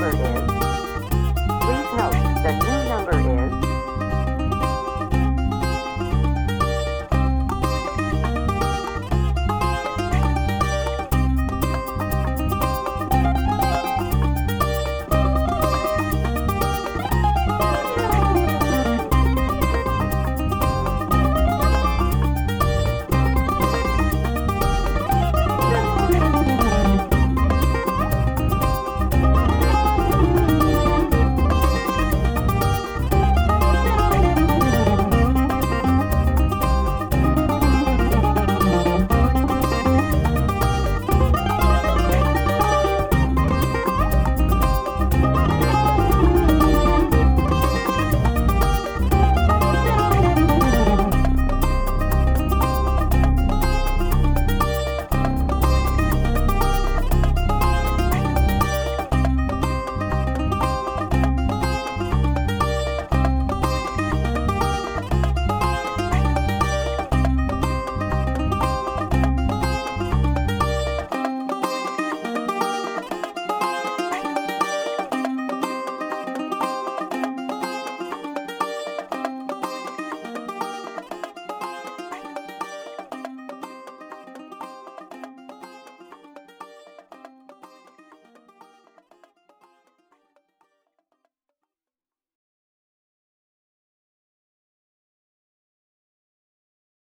murder.